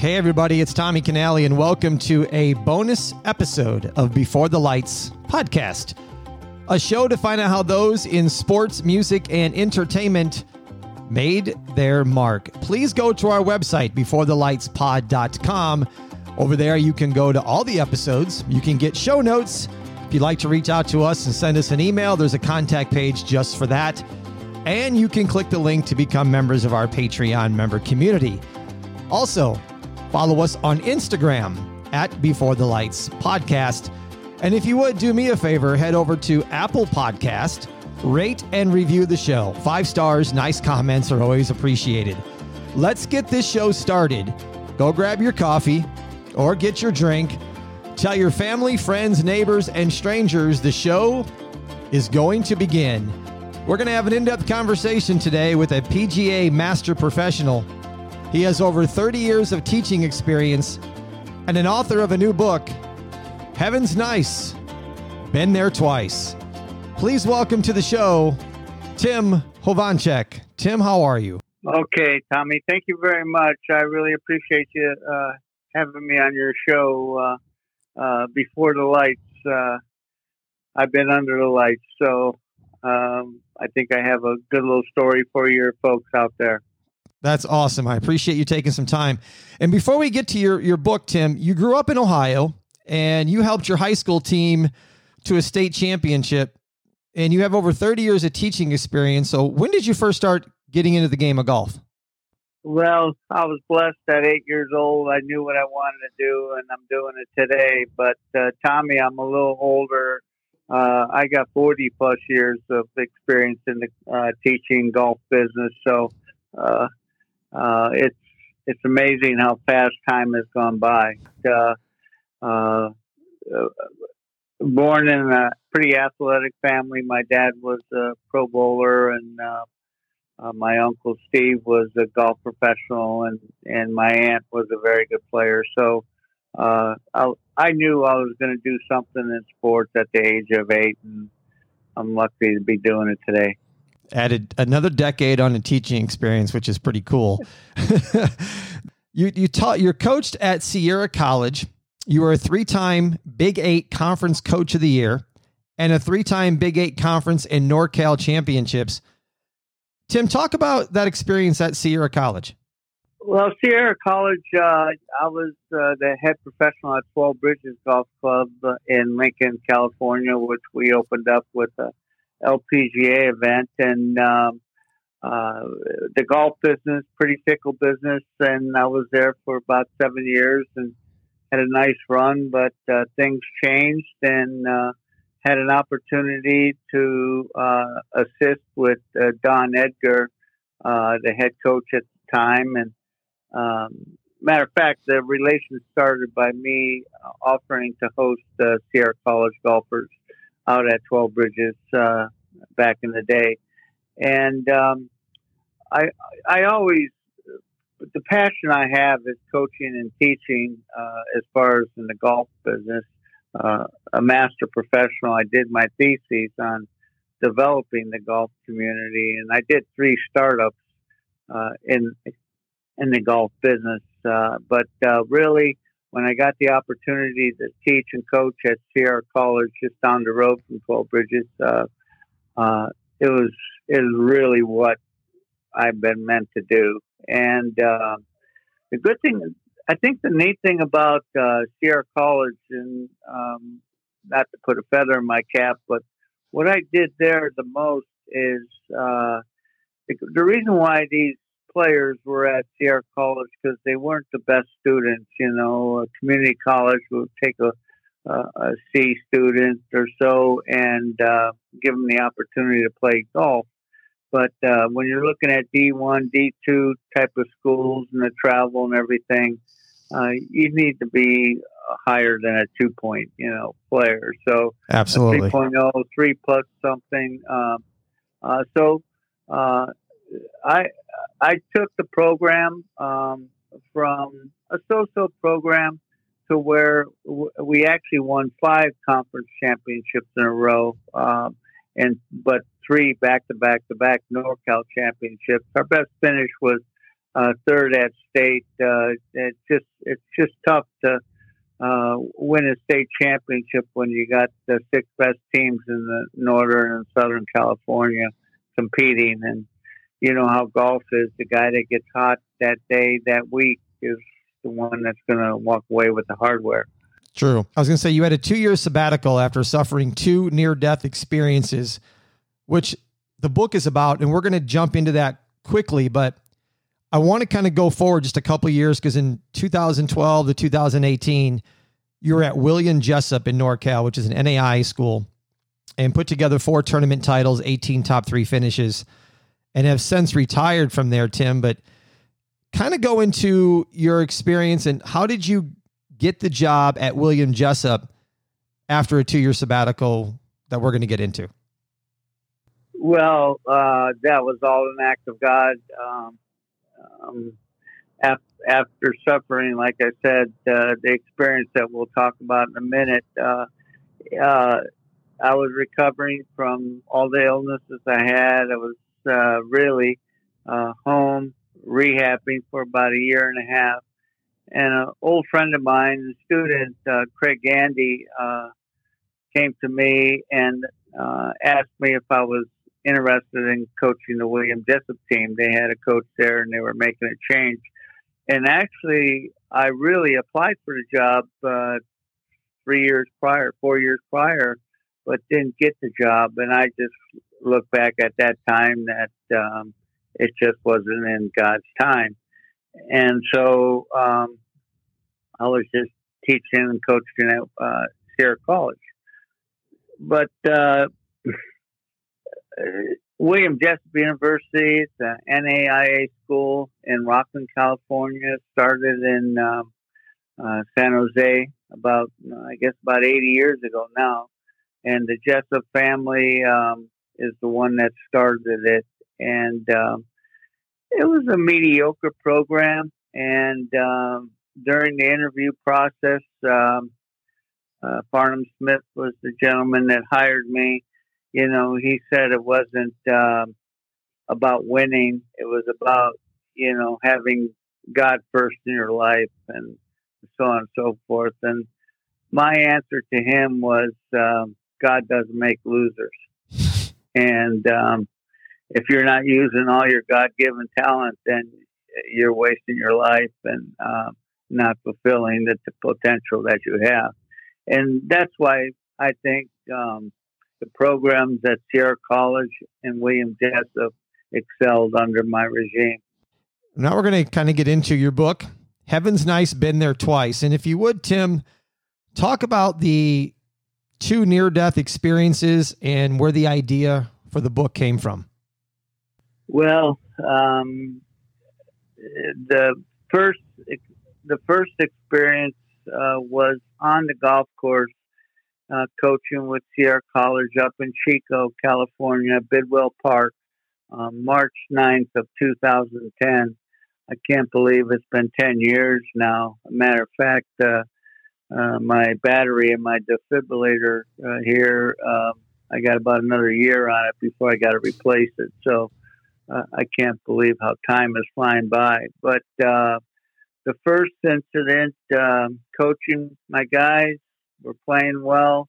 Hey, everybody, it's Tommy Canale, and welcome to a bonus episode of Before the Lights podcast, a show to find out how those in sports, music, and entertainment made their mark. Please go to our website, beforethelightspod.com. Over there, you can go to all the episodes, you can get show notes. If you'd like to reach out to us and send us an email, there's a contact page just for that. And you can click the link to become members of our Patreon member community. Also, Follow us on Instagram at Before the Lights Podcast. And if you would do me a favor, head over to Apple Podcast, rate and review the show. Five stars, nice comments are always appreciated. Let's get this show started. Go grab your coffee or get your drink. Tell your family, friends, neighbors, and strangers the show is going to begin. We're going to have an in depth conversation today with a PGA master professional he has over 30 years of teaching experience and an author of a new book, Heaven's Nice. Been there twice. Please welcome to the show, Tim Hovanchek. Tim, how are you? Okay, Tommy. Thank you very much. I really appreciate you uh, having me on your show uh, uh, before the lights. Uh, I've been under the lights, so um, I think I have a good little story for your folks out there. That's awesome. I appreciate you taking some time. And before we get to your, your book, Tim, you grew up in Ohio and you helped your high school team to a state championship and you have over 30 years of teaching experience. So when did you first start getting into the game of golf? Well, I was blessed at eight years old. I knew what I wanted to do, and I'm doing it today. But uh, Tommy, I'm a little older. Uh, I got 40 plus years of experience in the uh, teaching golf business. So uh, it's it's amazing how fast time has gone by. Uh, uh, born in a pretty athletic family, my dad was a pro bowler, and uh, uh, my uncle Steve was a golf professional, and and my aunt was a very good player. So uh, I, I knew I was going to do something in sports at the age of eight, and I'm lucky to be doing it today added another decade on a teaching experience, which is pretty cool. you you taught you're coached at Sierra College. You were a three-time Big Eight Conference Coach of the Year and a three-time Big Eight Conference and NorCal Championships. Tim, talk about that experience at Sierra College. Well, Sierra College, uh, I was uh, the head professional at 12 Bridges Golf Club in Lincoln, California, which we opened up with a LPGA event, and um, uh, the golf business, pretty fickle business, and I was there for about seven years and had a nice run, but uh, things changed and uh, had an opportunity to uh, assist with uh, Don Edgar, uh, the head coach at the time, and um, matter of fact, the relation started by me offering to host the Sierra College golfers out at 12 Bridges uh, back in the day. And um, I, I always, the passion I have is coaching and teaching uh, as far as in the golf business. Uh, a master professional, I did my thesis on developing the golf community, and I did three startups uh, in in the golf business. Uh, but uh, really, when I got the opportunity to teach and coach at Sierra College, just down the road from Twelve Bridges, uh, uh, it was it was really what I've been meant to do. And uh, the good thing, I think, the neat thing about uh, Sierra College, and um, not to put a feather in my cap, but what I did there the most is uh, the, the reason why these players were at Sierra College because they weren't the best students. You know, a community college would take a C student or so and uh, give them the opportunity to play golf. But uh, when you're looking at D1, D2 type of schools and the travel and everything, uh, you need to be higher than a two point, you know, player. So absolutely 3.0, three plus something. Um, uh, so uh, I I took the program um, from a so-so program to where we actually won five conference championships in a row, um, and but three back to back to back NorCal championships. Our best finish was uh, third at state. Uh, it's just it's just tough to uh, win a state championship when you got the six best teams in the northern and southern California competing, and you know how golf is. The guy that gets hot that day that week is the one that's going to walk away with the hardware. True. I was going to say you had a two year sabbatical after suffering two near death experiences, which the book is about, and we're going to jump into that quickly. But I want to kind of go forward just a couple years because in 2012 to 2018, you were at William Jessup in NorCal, which is an NAI school, and put together four tournament titles, 18 top three finishes, and have since retired from there, Tim. But kind of go into your experience and how did you get the job at William Jessup after a two year sabbatical that we're going to get into? Well, uh, that was all an act of God. Um, um, after, after, suffering, like I said, uh, the experience that we'll talk about in a minute, uh, uh I was recovering from all the illnesses I had. I was uh, really uh, home rehabbing for about a year and a half and an old friend of mine, a student, uh, Craig Gandy, uh, came to me and uh, asked me if I was interested in coaching the William Jessup team. They had a coach there and they were making a change. And actually, I really applied for the job uh, three years prior, four years prior, but didn't get the job. And I just look back at that time that um, it just wasn't in God's time and so um, I was just teaching and coaching at uh, Sierra College. But uh, William Jessup University, an NAIA school in Rocklin, California. Started in um, uh, San Jose about, I guess, about 80 years ago now. And the Jessup family um, is the one that started it. And um, it was a mediocre program, and um, during the interview process, um, uh, Farnham Smith was the gentleman that hired me. You know, he said it wasn't um, about winning; it was about you know having God first in your life, and so on and so forth. And my answer to him was, um, God doesn't make losers, and um, if you're not using all your God given talent, then you're wasting your life and uh, not fulfilling the, the, potential that you have. And that's why I think um, the programs at Sierra College and William Jessup excelled under my regime. Now we're going to kind of get into your book, Heaven's Nice, Been There Twice. And if you would, Tim, talk about the two near death experiences and where the idea for the book came from. Well, um, the first the first experience uh, was on the golf course, uh, coaching with Sierra College up in Chico, California, Bidwell Park, um, March 9th of 2010. I can't believe it's been 10 years now. Matter of fact, uh, my battery and my defibrillator uh, here, um, I got about another year on it before I got to replace it. So uh, I can't believe how time is flying by. But uh, the first incident, um, coaching my guys, were playing well.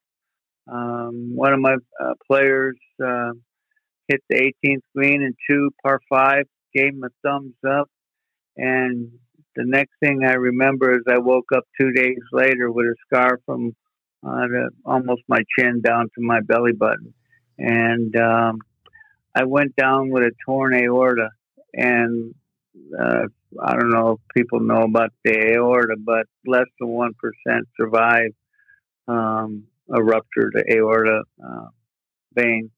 Um, one of my uh, players uh, hit the 18th green in two par five, gave him a thumbs up, and the next thing I remember is I woke up two days later with a scar from uh, almost my chin down to my belly button, and um, I went down with a torn aorta, and uh, I don't know if people know about the aorta, but less than one percent survive um, a ruptured aorta uh, vein.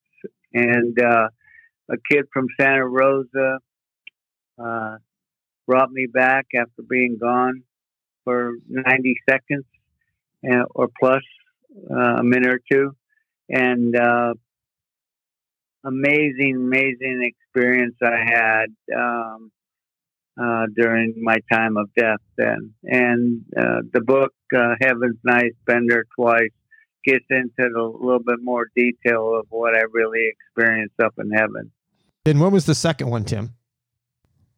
And uh, a kid from Santa Rosa uh, brought me back after being gone for 90 seconds uh, or plus, uh, a minute or two, and uh, amazing, amazing experience I had um, uh, during my time of death then. And uh, the book, uh, Heaven's Nice, Been There Twice, gets into a little bit more detail of what I really experienced up in heaven. And when was the second one, Tim?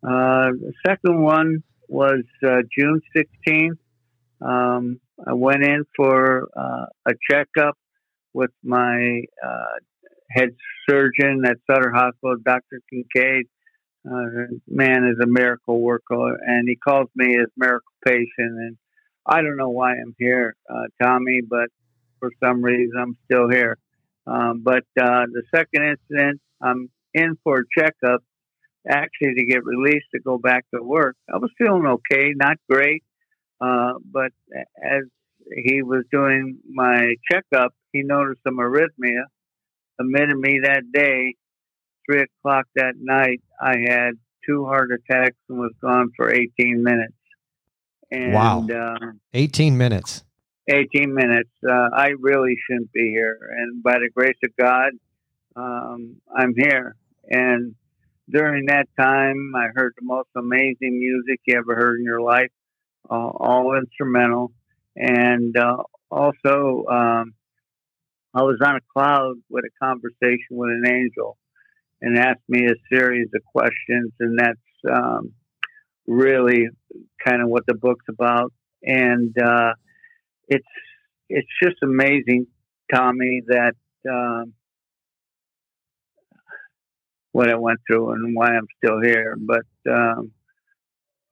Uh, the second one was uh, June 16th. Um, I went in for uh, a checkup with my head surgeon at Sutter Hospital, Dr. Kincaid. Uh, man is a miracle worker, and he calls me his miracle patient. And I don't know why I'm here, uh, Tommy, but for some reason I'm still here. Um, but uh, the second incident, I'm in for a checkup, actually to get released to go back to work. I was feeling okay, not great, uh, but as he was doing my checkup, he noticed some arrhythmia. Admitted me that day, three o'clock that night. I had two heart attacks and was gone for 18 minutes. And, wow. Uh, 18 minutes. 18 minutes. Uh, I really shouldn't be here. And by the grace of God, um, I'm here. And during that time, I heard the most amazing music you ever heard in your life, uh, all instrumental. And uh, also, um, I was on a cloud with a conversation with an angel and asked me a series of questions. And that's um, really kind of what the book's about. And uh, it's it's just amazing, Tommy, that um, what I went through and why I'm still here. But um,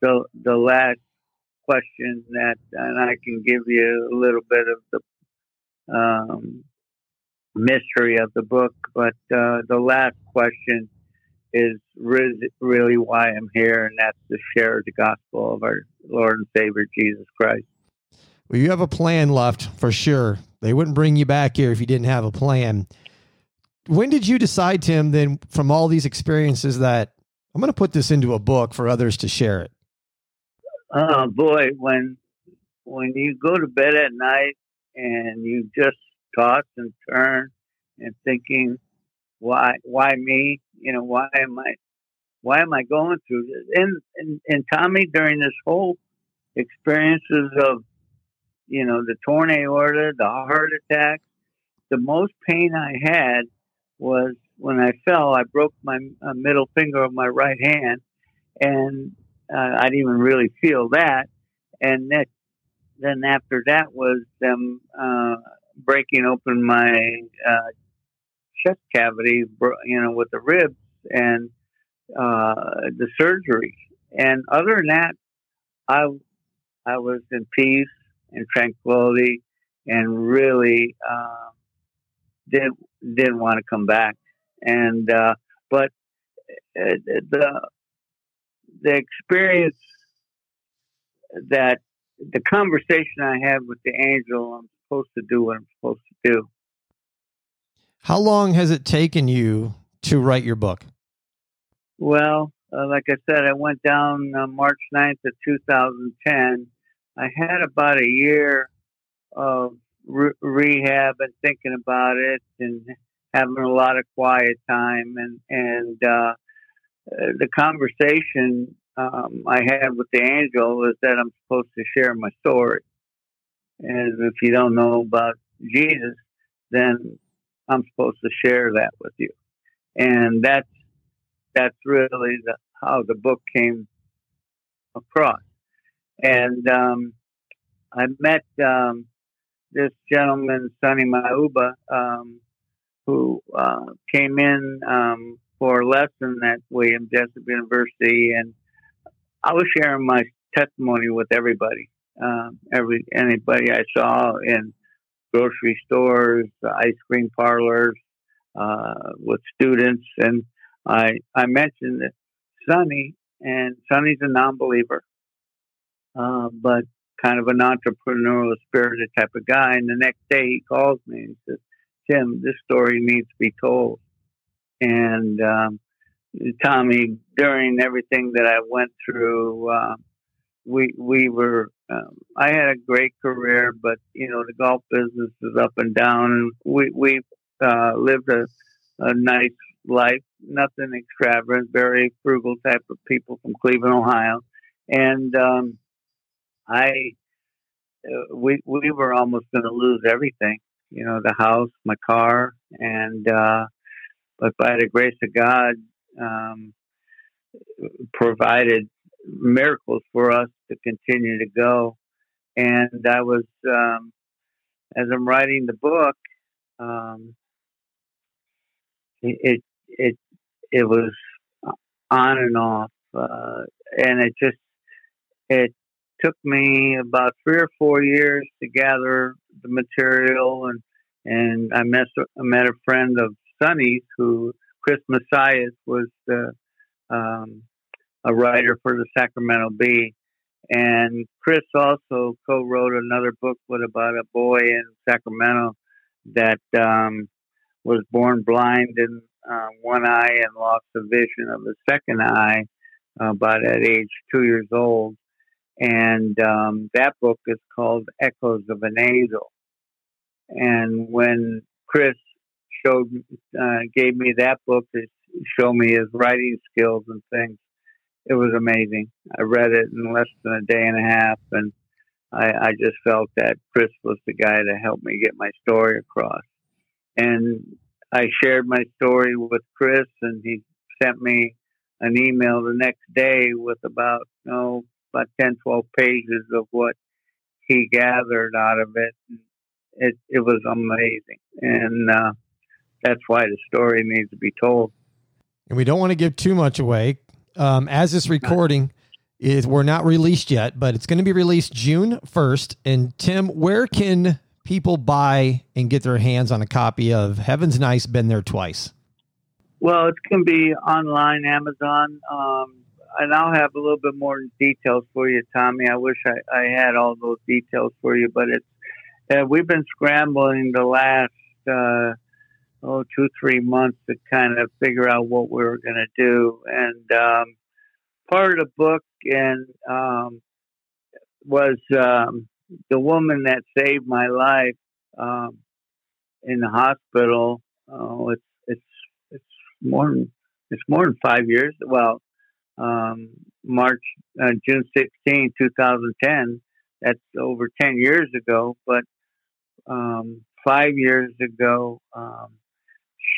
the the last question that, and I can give you a little bit of the um, mystery of the book, but uh, the last question is re- really why I'm here, and that's to share the gospel of our Lord and Savior Jesus Christ. Well, you have a plan left for sure. They wouldn't bring you back here if you didn't have a plan. When did you decide, Tim, then from all these experiences that I'm going to put this into a book for others to share it? Oh boy, when when you go to bed at night and you just toss and turn and thinking, why why me? You know, why am I why am I going through this? And and, and Tommy, during this whole experiences of you know, the torn aorta, the heart attack. The most pain I had was when I fell. I broke my uh, middle finger of my right hand, and uh, I didn't even really feel that. And that, then after that was them uh, breaking open my uh, chest cavity, you know, with the ribs and uh, the surgery. And other than that, I I was in peace and tranquility, and really uh, didn't didn't want to come back. And uh, but uh, the the experience that the conversation I had with the angel, I'm supposed to do what I'm supposed to do. How long has it taken you to write your book? Well, uh, like I said, I went down uh, March 9th of 2010 I had about a year of re- rehab and thinking about it and having a lot of quiet time and and uh, the conversation um, I had with the angel is that I'm supposed to share my story. And if you don't know about Jesus, then I'm supposed to share that with you. And that's that's really the, how the book came across. And um, I met um, this gentleman, Sonny Mauba, um, who uh, came in um, for a lesson at William Jessup University, and I was sharing my testimony with everybody, uh, every anybody I saw in grocery stores, ice cream parlors, uh, with students, and I I mentioned that Sonny, and Sonny's a non-believer, uh, but kind of an entrepreneurial spirited type of guy. And the next day he calls me and says, Tim, this story needs to be told. And um, Tommy, during everything that I went through, uh, we we were. Um, I had a great career, but you know the golf business is up and down. We we uh, lived a, a nice life, nothing extravagant, very frugal type of people from Cleveland, Ohio, and um, I uh, we we were almost going to lose everything, you know, the house, my car, and uh, but by the grace of God, um, provided miracles for us to continue to go. And I was, um, as I'm writing the book, um, it it it was on and off, uh, and it just it took me about three or four years to gather the material, and and I met I met a friend of Sonny's who Chris Macias was the um, a writer for the Sacramento Bee, and Chris also co-wrote another book with about a boy in Sacramento that um, was born blind in uh, one eye and lost the vision of the second eye uh, about at age two years old. And um, that book is called Echoes of an Angel. And when Chris showed, uh, gave me that book to show me his writing skills and things, it was amazing. I read it in less than a day and a half, and I, I just felt that Chris was the guy to help me get my story across. And I shared my story with Chris, and he sent me an email the next day with about, know, about 10, 12 pages of what he gathered out of it. It, it was amazing. And uh, that's why the story needs to be told. And we don't want to give too much away. Um, as this recording is, we're not released yet, but it's going to be released June 1st. And Tim, where can people buy and get their hands on a copy of Heaven's Nice Been There Twice? Well, it can be online, Amazon. Um, and I'll have a little bit more details for you, Tommy. I wish I, I had all those details for you, but it's uh, we've been scrambling the last uh, oh two three months to kind of figure out what we were going to do, and um, part of the book and um, was um, the woman that saved my life um, in the hospital. Oh, it's it's it's more than it's more than five years. Well, um, March uh, June 16, 2010. That's over 10 years ago. But um, five years ago, um,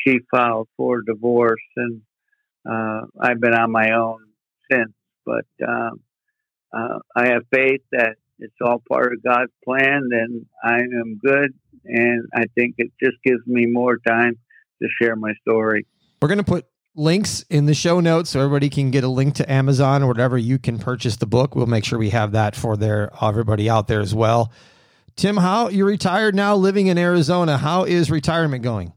she filed for divorce, and uh, I've been on my own since. But um, uh, I have faith that it's all part of God's plan, and I am good. And I think it just gives me more time to share my story. We're going to put links in the show notes so everybody can get a link to Amazon or whatever you can purchase the book. We'll make sure we have that for their everybody out there as well. Tim, how you're retired now, living in Arizona. How is retirement going?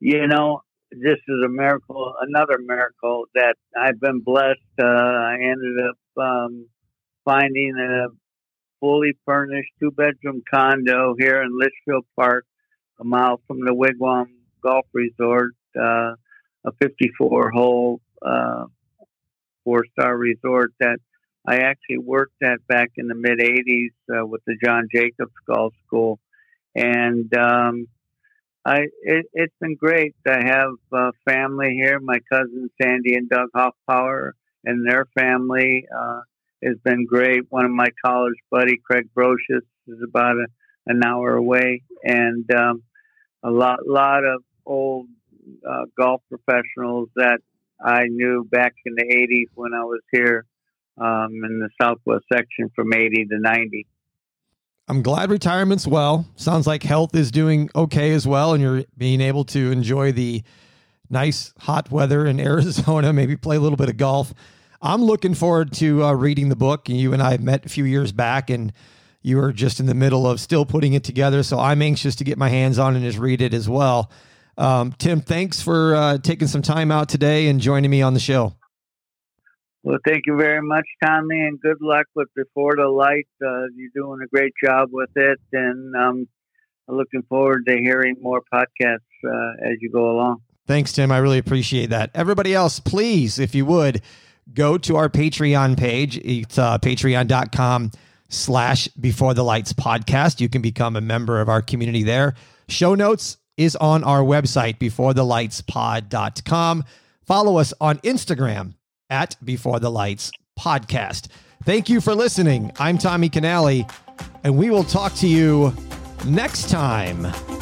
You know, this is a miracle, another miracle that I've been blessed. Uh, I ended up um, finding a fully furnished two bedroom condo here in Litchfield Park, a mile from the Wigwam Golf Resort, uh, a 54 hole uh, four star resort that I actually worked at back in the mid 80s uh, with the John Jacobs Golf School. And um, I, it, has been great. I have uh, family here. My cousins Sandy and Doug Hoffpower and their family. Uh, has been great. One of my college buddy, Craig Brocious, is about a, an hour away, and um, a lot, lot of old uh, golf professionals that I knew back in the '80s when I was here um, in the Southwest section from '80 to '90. I'm glad retirement's well. Sounds like health is doing okay as well, and you're being able to enjoy the nice hot weather in Arizona. Maybe play a little bit of golf. I'm looking forward to uh, reading the book. You and I met a few years back, and you were just in the middle of still putting it together. So I'm anxious to get my hands on and just read it as well. Um, Tim, thanks for uh, taking some time out today and joining me on the show. Well, thank you very much, Tommy, and good luck with Before the Light. Uh, you're doing a great job with it, and um, I'm looking forward to hearing more podcasts uh, as you go along. Thanks, Tim. I really appreciate that. Everybody else, please, if you would, go to our Patreon page. It's uh, patreon.com slash before the lights podcast. You can become a member of our community there. Show notes is on our website, beforethelightspod.com. Follow us on Instagram at before the lights podcast. Thank you for listening. I'm Tommy Canale, and we will talk to you next time.